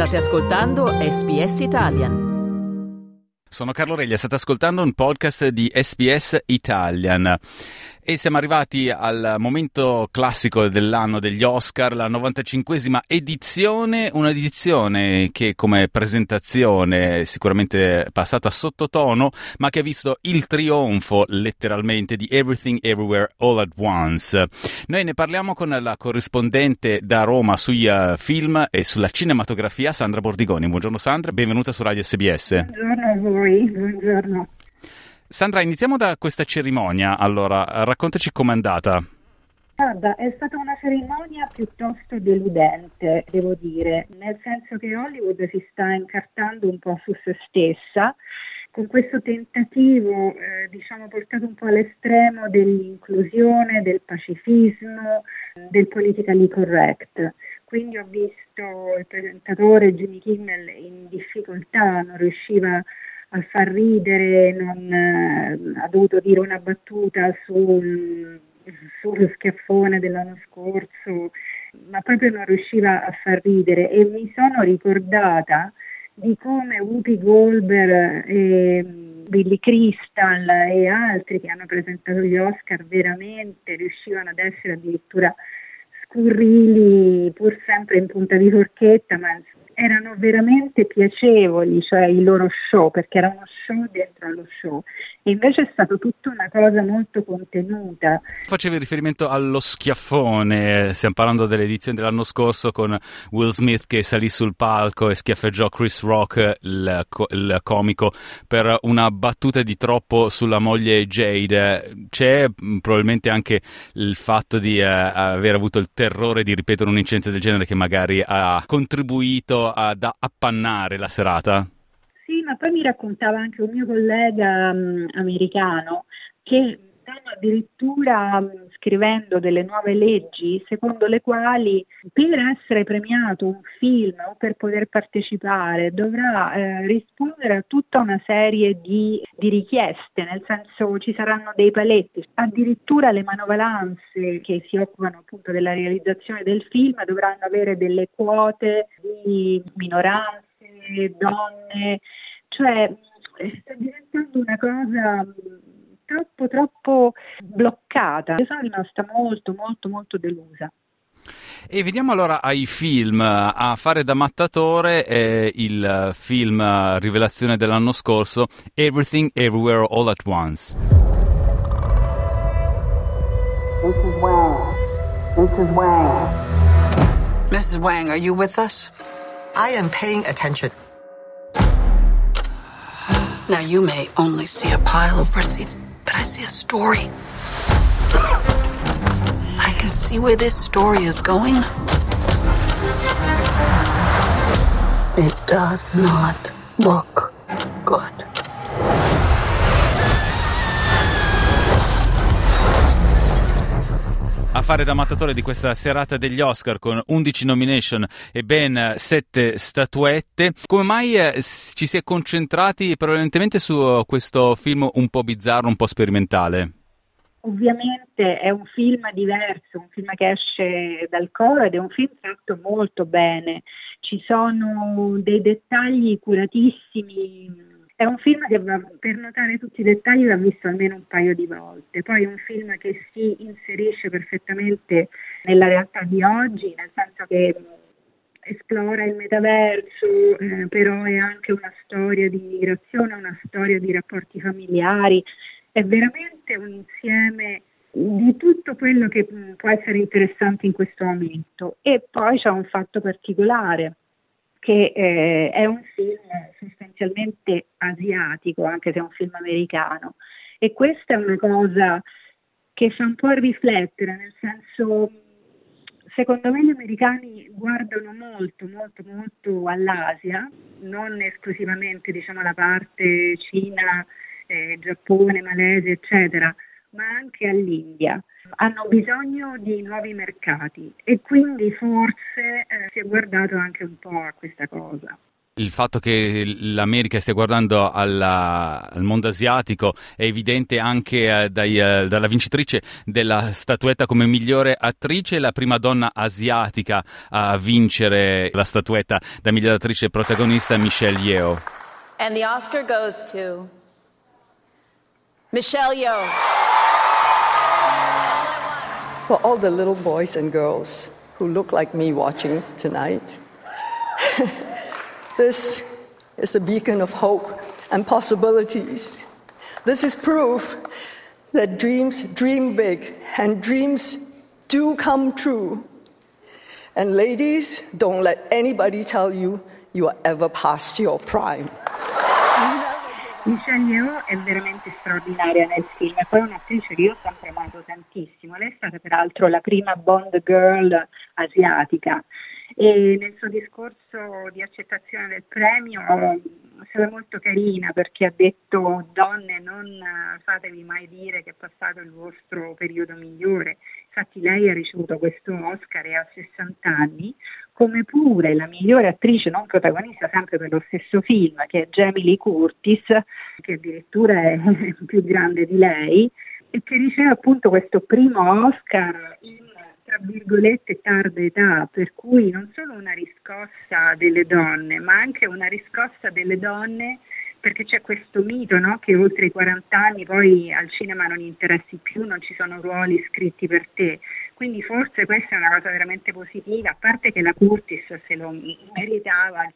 State ascoltando SBS Italian. Sono Carlo Reglia, state ascoltando un podcast di SBS Italian. E siamo arrivati al momento classico dell'anno degli Oscar, la 95esima edizione, un'edizione che come presentazione è sicuramente passata sottotono, ma che ha visto il trionfo letteralmente di Everything Everywhere All at Once. Noi ne parliamo con la corrispondente da Roma sui uh, film e sulla cinematografia, Sandra Bordigoni. Buongiorno Sandra, benvenuta su Radio SBS. Buongiorno a voi, buongiorno. Sandra, iniziamo da questa cerimonia. Allora, raccontaci com'è andata. Guarda, è stata una cerimonia piuttosto deludente, devo dire, nel senso che Hollywood si sta incartando un po' su se stessa con questo tentativo, eh, diciamo, portato un po' all'estremo dell'inclusione, del pacifismo, del politically correct. Quindi ho visto il presentatore Jimmy Kimmel in difficoltà, non riusciva a a far ridere, non, eh, ha dovuto dire una battuta sul, sullo schiaffone dell'anno scorso, ma proprio non riusciva a far ridere. E mi sono ricordata di come Whoopi Goldberg e Billy Crystal e altri che hanno presentato gli Oscar veramente riuscivano ad essere addirittura scurrili, pur sempre in punta di forchetta, ma erano veramente piacevoli, cioè i loro show, perché era uno show dentro allo show. E invece è stato tutta una cosa molto contenuta. Facevi riferimento allo schiaffone, stiamo parlando dell'edizione dell'anno scorso con Will Smith che salì sul palco e schiaffeggiò Chris Rock, il, il comico, per una battuta di troppo sulla moglie Jade. C'è mm, probabilmente anche il fatto di eh, aver avuto il terrore di ripetere un incidente del genere che magari ha contribuito ad appannare la serata? Sì, ma poi mi raccontava anche un mio collega um, americano che stanno addirittura um, scrivendo delle nuove leggi secondo le quali per essere premiato un film o per poter partecipare dovrà eh, rispondere a tutta una serie di, di, richieste, nel senso ci saranno dei paletti, addirittura le manovalanze che si occupano appunto della realizzazione del film dovranno avere delle quote di minoranze, donne, cioè sta diventando una cosa troppo troppo bloccata. Io sono rimasta molto molto molto delusa. E vediamo allora ai film. A fare da mattatore è il film rivelazione dell'anno scorso, Everything Everywhere All at Once. Mrs. Wang. Mrs. Wang. Mrs. Wang, are you with us? I am paying attention. Now, you may only see a pile of receipts I see a story. I can see where this story is going. It does not look good. Fare da mattatore di questa serata degli Oscar con 11 nomination e ben 7 statuette. Come mai eh, ci si è concentrati prevalentemente su questo film un po' bizzarro, un po' sperimentale? Ovviamente è un film diverso, un film che esce dal coro ed è un film fatto molto bene. Ci sono dei dettagli curatissimi è un film che va, per notare tutti i dettagli va visto almeno un paio di volte, poi è un film che si inserisce perfettamente nella realtà di oggi, nel senso che esplora il metaverso, eh, però è anche una storia di immigrazione, una storia di rapporti familiari, è veramente un insieme di tutto quello che può essere interessante in questo momento. E poi c'è un fatto particolare, che eh, è un film sostanzialmente asiatico, anche se è un film americano. E questa è una cosa che fa un po' riflettere, nel senso, secondo me gli americani guardano molto, molto, molto all'Asia, non esclusivamente diciamo la parte Cina, eh, Giappone, Malesia, eccetera, ma anche all'India. Hanno bisogno di nuovi mercati e quindi forse eh, si è guardato anche un po' a questa cosa. il fatto che l'America stia guardando alla, al mondo asiatico è evidente anche eh, dai, eh, dalla vincitrice della statuetta come migliore attrice, la prima donna asiatica a vincere la statuetta da migliore attrice protagonista Michelle Yeoh. And the Oscar goes to Michelle Yeoh. For all the little boys and girls who look like me watching tonight, this is a beacon of hope and possibilities. This is proof that dreams dream big and dreams do come true. And ladies, don't let anybody tell you you are ever past your prime. Michelle Yeoh è veramente straordinaria nel film, e poi è un'attrice che io ho sempre amato tantissimo. Lei è stata peraltro la prima Bond girl asiatica e nel suo discorso di accettazione del premio è stata molto carina perché ha detto donne non fatevi mai dire che è passato il vostro periodo migliore. Infatti lei ha ricevuto questo Oscar e ha 60 anni, come pure la migliore attrice non protagonista sempre per lo stesso film che è Jamie Lee Curtis, che addirittura è più grande di lei e che riceve appunto questo primo Oscar in tra virgolette tarda età, per cui non solo una riscossa delle donne, ma anche una riscossa delle donne perché c'è questo mito no? che oltre i 40 anni poi al cinema non interessi più, non ci sono ruoli scritti per te. Quindi forse questa è una cosa veramente positiva, a parte che la Curtis se lo meritava,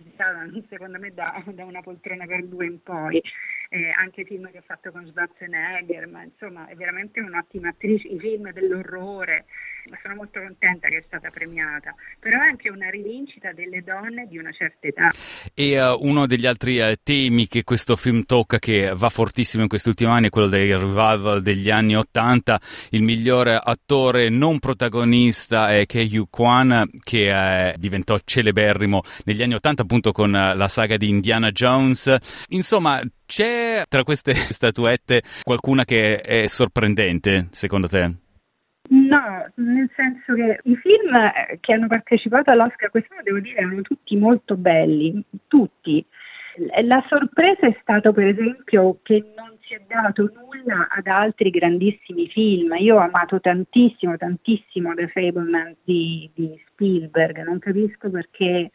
secondo me da, da una poltrona per due in poi, eh, anche i film che ha fatto con Schwarzenegger, ma insomma è veramente un'ottima attrice, i film dell'orrore, sono molto contenta che è stata premiata, però è anche una rivincita delle donne di una certa età. E uh, uno degli altri uh, temi che questo film tocca, che va fortissimo in questi ultimi anni, è quello del revival degli anni Ottanta, il migliore attore non protagonista è Kei Kwan, che uh, diventò celeberrimo negli anni Ottanta appunto con la saga di Indiana Jones. Insomma, c'è tra queste statuette qualcuna che è sorprendente, secondo te? No, nel senso che i film eh, che hanno partecipato all'Oscar quest'anno, devo dire, erano tutti molto belli, tutti. La sorpresa è stato per esempio che non si è dato nulla ad altri grandissimi film. Io ho amato tantissimo, tantissimo The Fableman di, di Spielberg, non capisco perché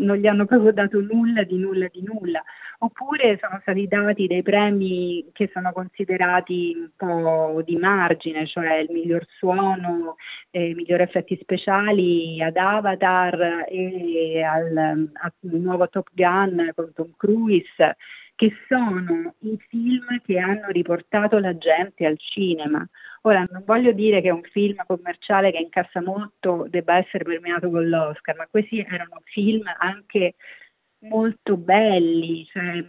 non gli hanno proprio dato nulla di nulla di nulla, oppure sono stati dati dei premi che sono considerati un po' di margine, cioè il miglior suono, eh, miglior effetti speciali ad Avatar e al, al nuovo Top Gun con Tom Cruise che sono i film che hanno riportato la gente al cinema. Ora, non voglio dire che un film commerciale che incassa molto debba essere premiato con l'Oscar, ma questi erano film anche molto belli, cioè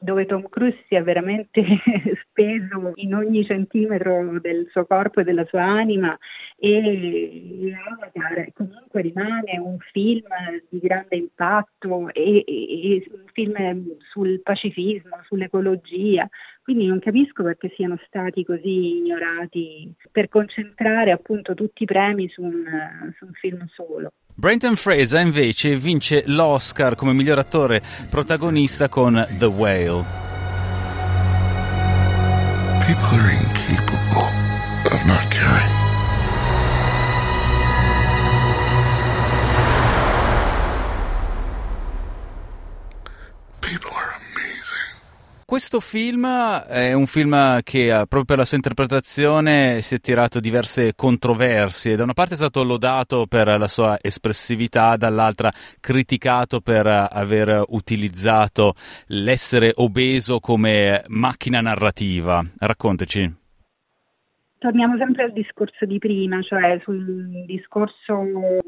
dove Tom Cruise si è veramente speso in ogni centimetro del suo corpo e della sua anima e Avatar comunque rimane un film di grande impatto e, e, e un film sul pacifismo, sull'ecologia, quindi non capisco perché siano stati così ignorati per concentrare appunto tutti i premi su un, su un film solo. Brenton Fraser invece vince l'Oscar come miglior attore protagonista con The Whale. People are incapable of not caring. Questo film è un film che eh, proprio per la sua interpretazione si è tirato diverse controversie. Da una parte è stato lodato per la sua espressività, dall'altra criticato per aver utilizzato l'essere obeso come macchina narrativa. Raccontaci. Torniamo sempre al discorso di prima, cioè sul discorso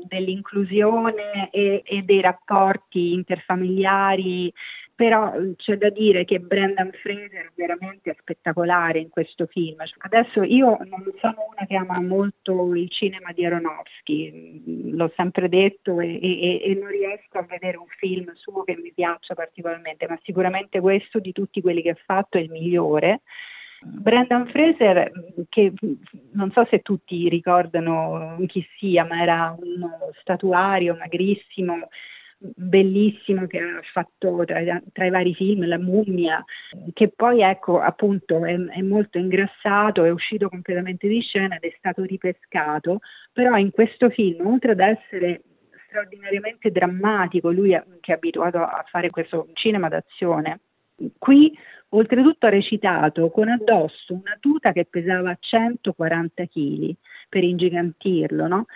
dell'inclusione e, e dei rapporti interfamiliari però mm, c'è da dire che Brendan Fraser veramente è spettacolare in questo film. Adesso io non sono una che ama molto il cinema di Aronofsky, mm, l'ho sempre detto e, e, e non riesco a vedere un film suo che mi piaccia particolarmente, ma sicuramente questo di tutti quelli che ha fatto è il migliore. Brendan Fraser, mm, che non so se tutti ricordano chi sia, ma era uno statuario magrissimo, bellissimo che ha fatto tra, tra, i vari film, La mummia, che poi ecco appunto è, è, molto ingrassato, è uscito completamente di scena ed è stato ripescato, però in questo film, oltre ad essere straordinariamente drammatico, lui è, che è abituato a fare questo cinema d'azione, qui oltretutto ha recitato con addosso una tuta che pesava 140 kg per ingigantirlo, no?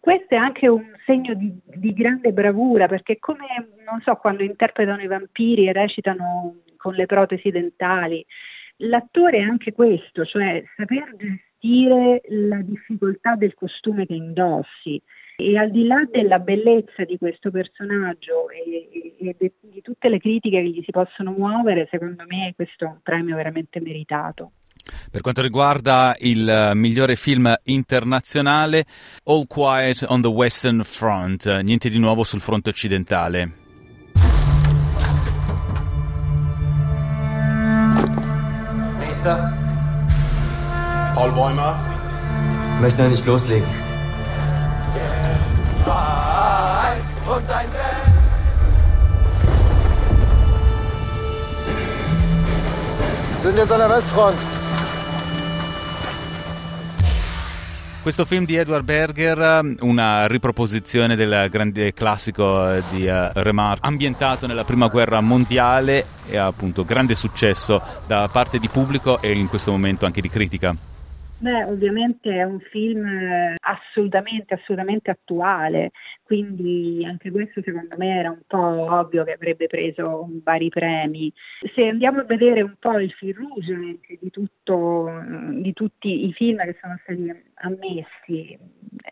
Questo è anche un segno di, di, grande bravura perché come non so quando interpretano i vampiri e recitano con le protesi dentali. L'attore è anche questo cioè saper gestire la difficoltà del costume che indossi. E al di là della bellezza di questo personaggio e, e, e di tutte le critiche che gli si possono muovere secondo me questo è un premio veramente meritato per quanto riguarda il eh, migliore film internazionale, All Quiet on the Western Front, niente di nuovo sul fronte occidentale. Nächster. Paul Bäumer. Ich möchte noch nicht loslegen. Und ein sind jetzt an der Westfront. Questo film di Edward Berger, una riproposizione del grande classico di uh, Remarque, ambientato nella prima guerra mondiale e ha appunto grande successo da parte di pubblico e in questo momento anche di critica. Beh, ovviamente è un film eh, assolutamente, assolutamente attuale, quindi anche questo secondo me era un po' ovvio che avrebbe preso vari premi. Se andiamo a vedere un po' il fil rouge di, tutto, mm, di tutti i film che sono stati ammessi,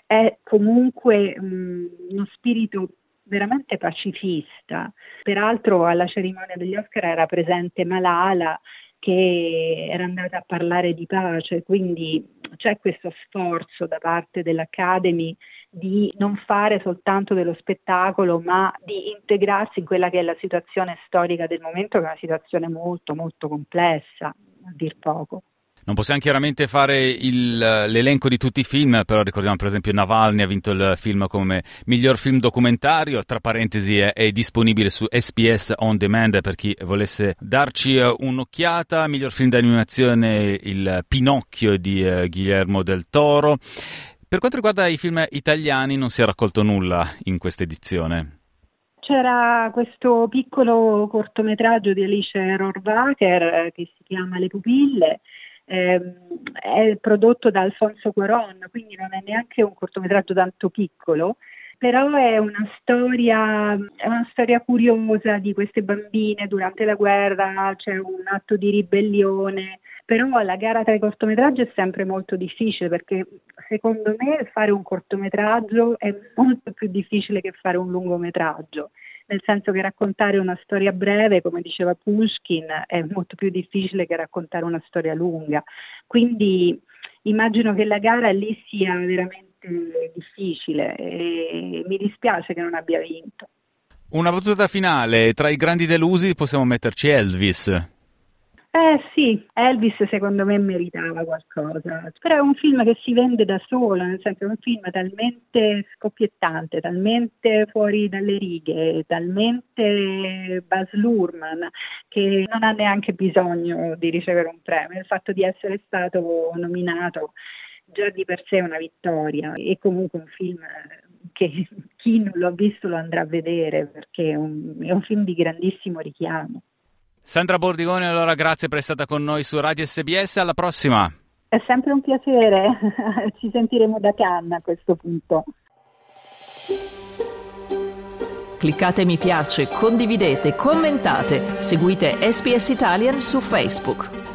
è comunque um, uno spirito veramente pacifista. Peraltro alla cerimonia degli Oscar era presente Malala che era andata a parlare di pace, quindi c'è questo sforzo da parte dell'Academy di non fare soltanto dello spettacolo, ma di integrarsi in quella che è la situazione storica del momento, che è una situazione molto, molto complessa, a dir poco. Non possiamo chiaramente fare il, l'elenco di tutti i film, però ricordiamo per esempio Navalny ha vinto il film come miglior film documentario, tra parentesi è, è disponibile su SPS On Demand per chi volesse darci uh, un'occhiata, miglior film d'animazione il Pinocchio di uh, Guillermo del Toro. Per quanto riguarda i film italiani non si è raccolto nulla in questa edizione. C'era questo piccolo cortometraggio di Alice Rohrwacher eh, che si chiama Le pupille, eh, è prodotto da Alfonso Cuaron, quindi non è neanche un cortometraggio tanto piccolo, però è una storia, è una storia curiosa di queste bambine durante la guerra, c'è un atto di ribellione, però la gara tra i cortometraggi è sempre molto difficile perché secondo me fare un cortometraggio è molto più difficile che fare un lungometraggio nel senso che raccontare una storia breve, come diceva Pushkin, è molto più difficile che raccontare una storia lunga. Quindi immagino che la gara lì sia veramente difficile e mi dispiace che non abbia vinto. Una battuta finale, tra i grandi delusi possiamo metterci Elvis. Eh sì, Elvis secondo me meritava qualcosa, però è un film che si vende da solo, nel senso è un film talmente scoppiettante, talmente fuori dalle righe, talmente Baz Luhrmann che non ha neanche bisogno di ricevere un premio. Il fatto di essere stato nominato già di per sé è una vittoria e comunque un film che chi non l'ha visto lo andrà a vedere perché è un, è un film di grandissimo richiamo. Sandra Bordigone, allora grazie per essere stata con noi su Radio SBS, alla prossima. È sempre un piacere, ci sentiremo da Cannes a questo punto. Cliccate mi piace, condividete, commentate, seguite SBS Italian su Facebook.